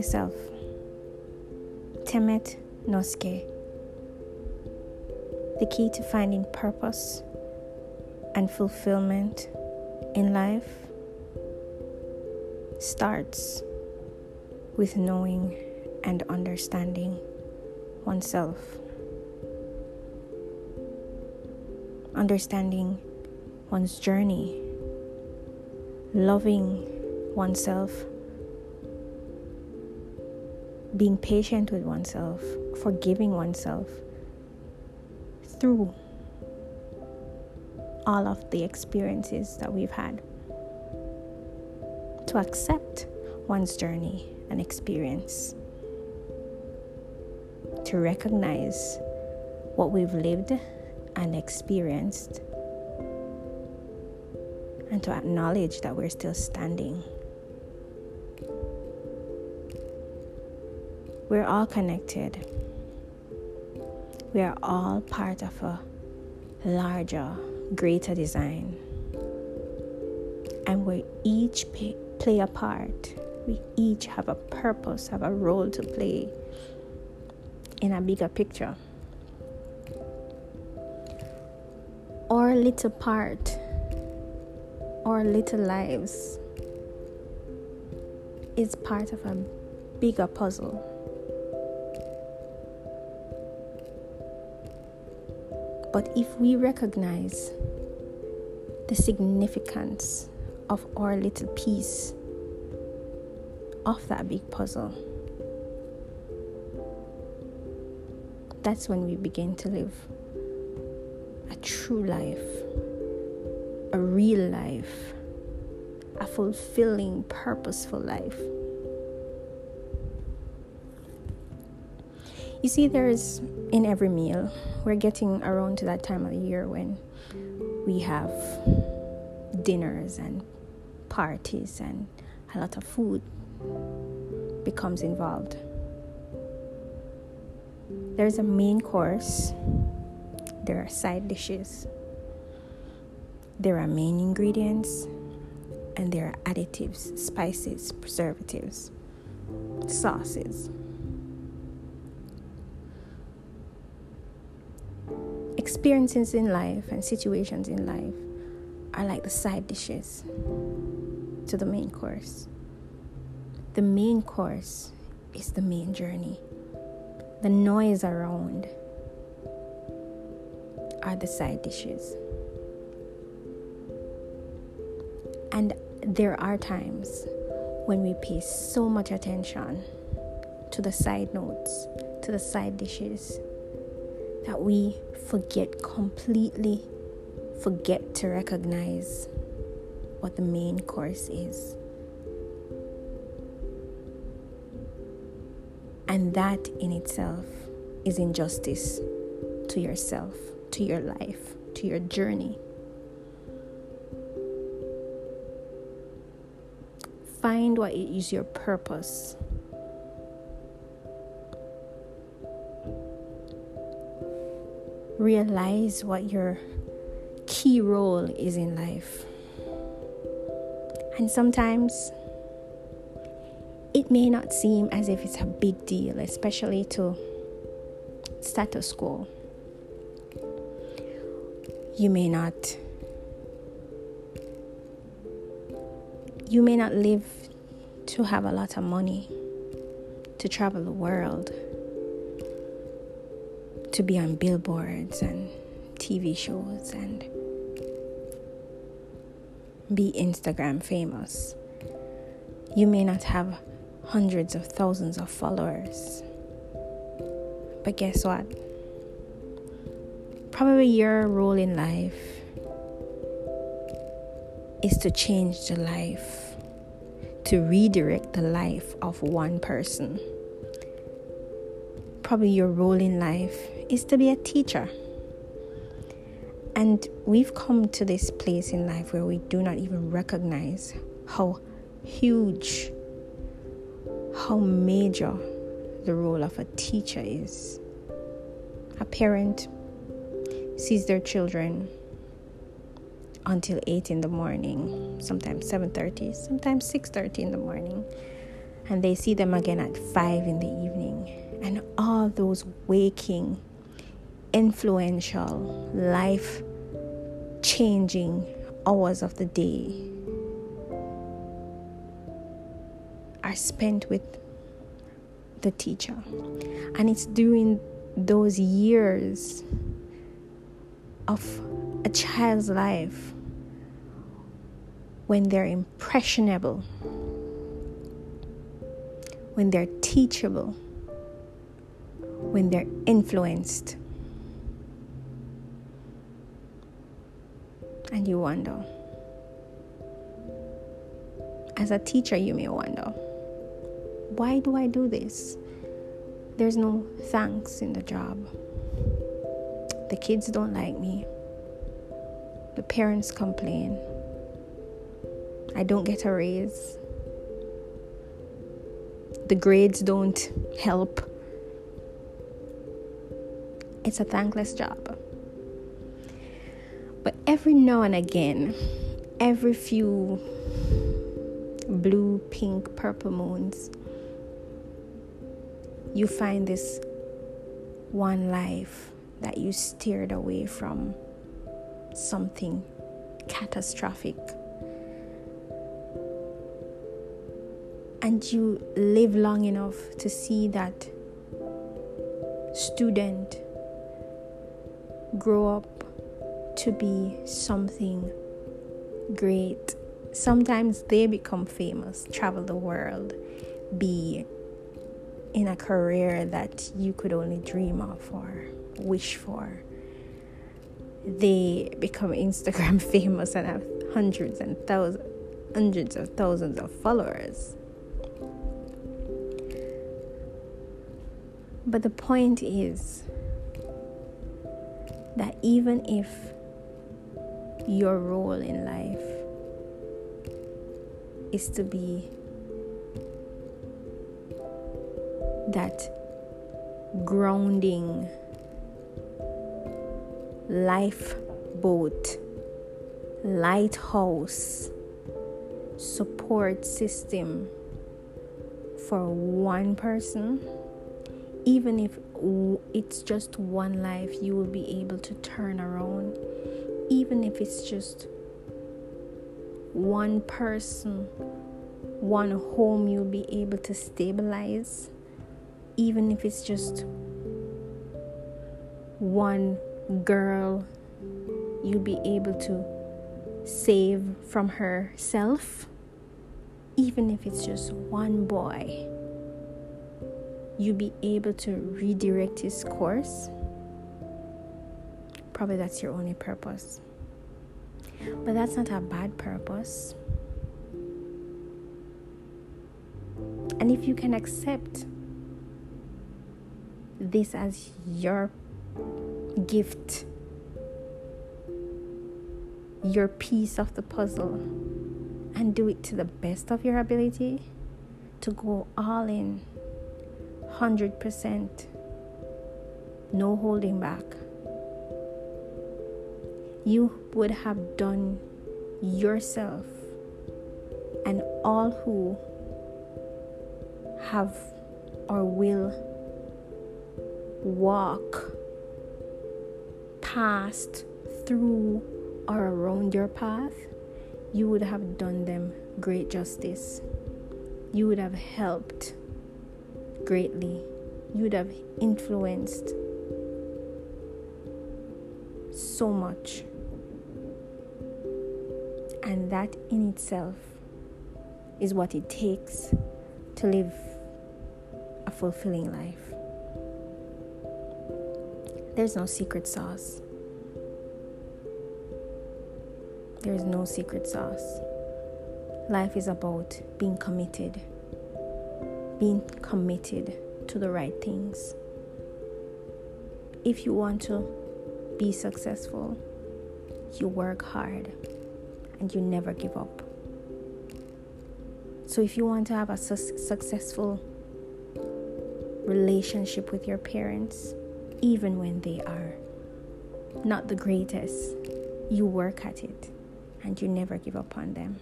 Thyself. Temet Nosce. The key to finding purpose and fulfillment in life starts with knowing and understanding oneself. Understanding one's journey, loving oneself, being patient with oneself, forgiving oneself through all of the experiences that we've had. To accept one's journey and experience. To recognize what we've lived and experienced. And to acknowledge that we're still standing. We're all connected. We are all part of a larger, greater design. And we each play a part. We each have a purpose, have a role to play in a bigger picture. Our little part, our little lives, is part of a bigger puzzle. But if we recognize the significance of our little piece of that big puzzle, that's when we begin to live a true life, a real life, a fulfilling, purposeful life. You see, there's in every meal, we're getting around to that time of the year when we have dinners and parties and a lot of food becomes involved. There's a main course, there are side dishes, there are main ingredients, and there are additives, spices, preservatives, sauces. Experiences in life and situations in life are like the side dishes to the main course. The main course is the main journey. The noise around are the side dishes. And there are times when we pay so much attention to the side notes, to the side dishes, that we forget completely, forget to recognize what the main course is. And that in itself is injustice to yourself, to your life, to your journey. Find what is your purpose realize what your key role is in life. And sometimes it may not seem as if it's a big deal, especially to status quo. You may not you may not live to have a lot of money to travel the world to be on billboards and TV shows and be Instagram famous. You may not have hundreds of thousands of followers. But guess what? Probably your role in life is to change the life, to redirect the life of one person. Probably your role in life is to be a teacher. And we've come to this place in life where we do not even recognize how huge, how major the role of a teacher is. A parent sees their children until 8 in the morning, sometimes 7:30, sometimes 6:30 in the morning. and they see them again at 5 in the evening. And all those waking, influential, life changing hours of the day are spent with the teacher. And it's during those years of a child's life when they're impressionable, when they're teachable, when they're influenced. And you wonder. As a teacher, you may wonder why do I do this? There's no thanks in the job. The kids don't like me. The parents complain. I don't get a raise. The grades don't help. It's a thankless job. Every now and again, every few blue, pink, purple moons, you find this one life that you steered away from something catastrophic. And you live long enough to see that student grow up to be something great. Sometimes they become famous, travel the world, be in a career that you could only dream of or wish for. They become Instagram famous and have hundreds and thousands hundreds of thousands of followers. But the point is that even if your role in life is to be that grounding lifeboat, lighthouse support system for one person, even if it's just one life, you will be able to turn around. Even if it's just one person, one home, you'll be able to stabilize. Even if it's just one girl you'll be able to save from herself. Even if it's just one boy you'll be able to redirect his course probably that's your only purpose but that's not a bad purpose and if you can accept this as your gift, your piece of the puzzle, and do it to the best of your ability to go all in 100%, no holding back. You would have done yourself and all who have or will walk past, through, or around your path, you would have done them great justice. You would have helped greatly. You would have influenced so much. And that in itself is what it takes to live a fulfilling life. There's no secret sauce. There is no secret sauce. Life is about being committed, being committed to the right things. If you want to be successful, you work hard and you never give up. So, if you want to have a su- successful relationship with your parents, even when they are not the greatest. You work at it and you never give up on them.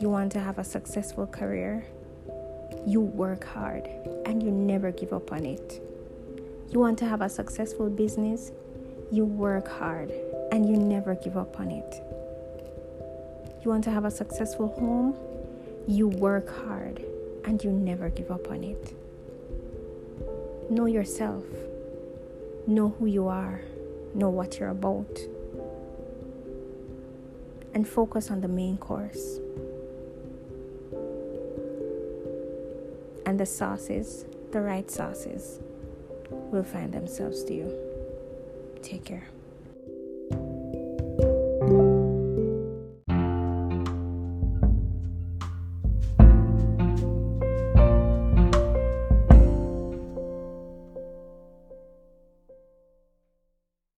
You want to have a successful career? You work hard and you never give up on it. You want to have a successful business? You work hard and you never give up on it. You want to have a successful home? You work hard and you never give up on it. Know yourself. Know who you are. Know what you're about. And focus on the main course. And the sauces, the right sauces, will find themselves to you. Take care.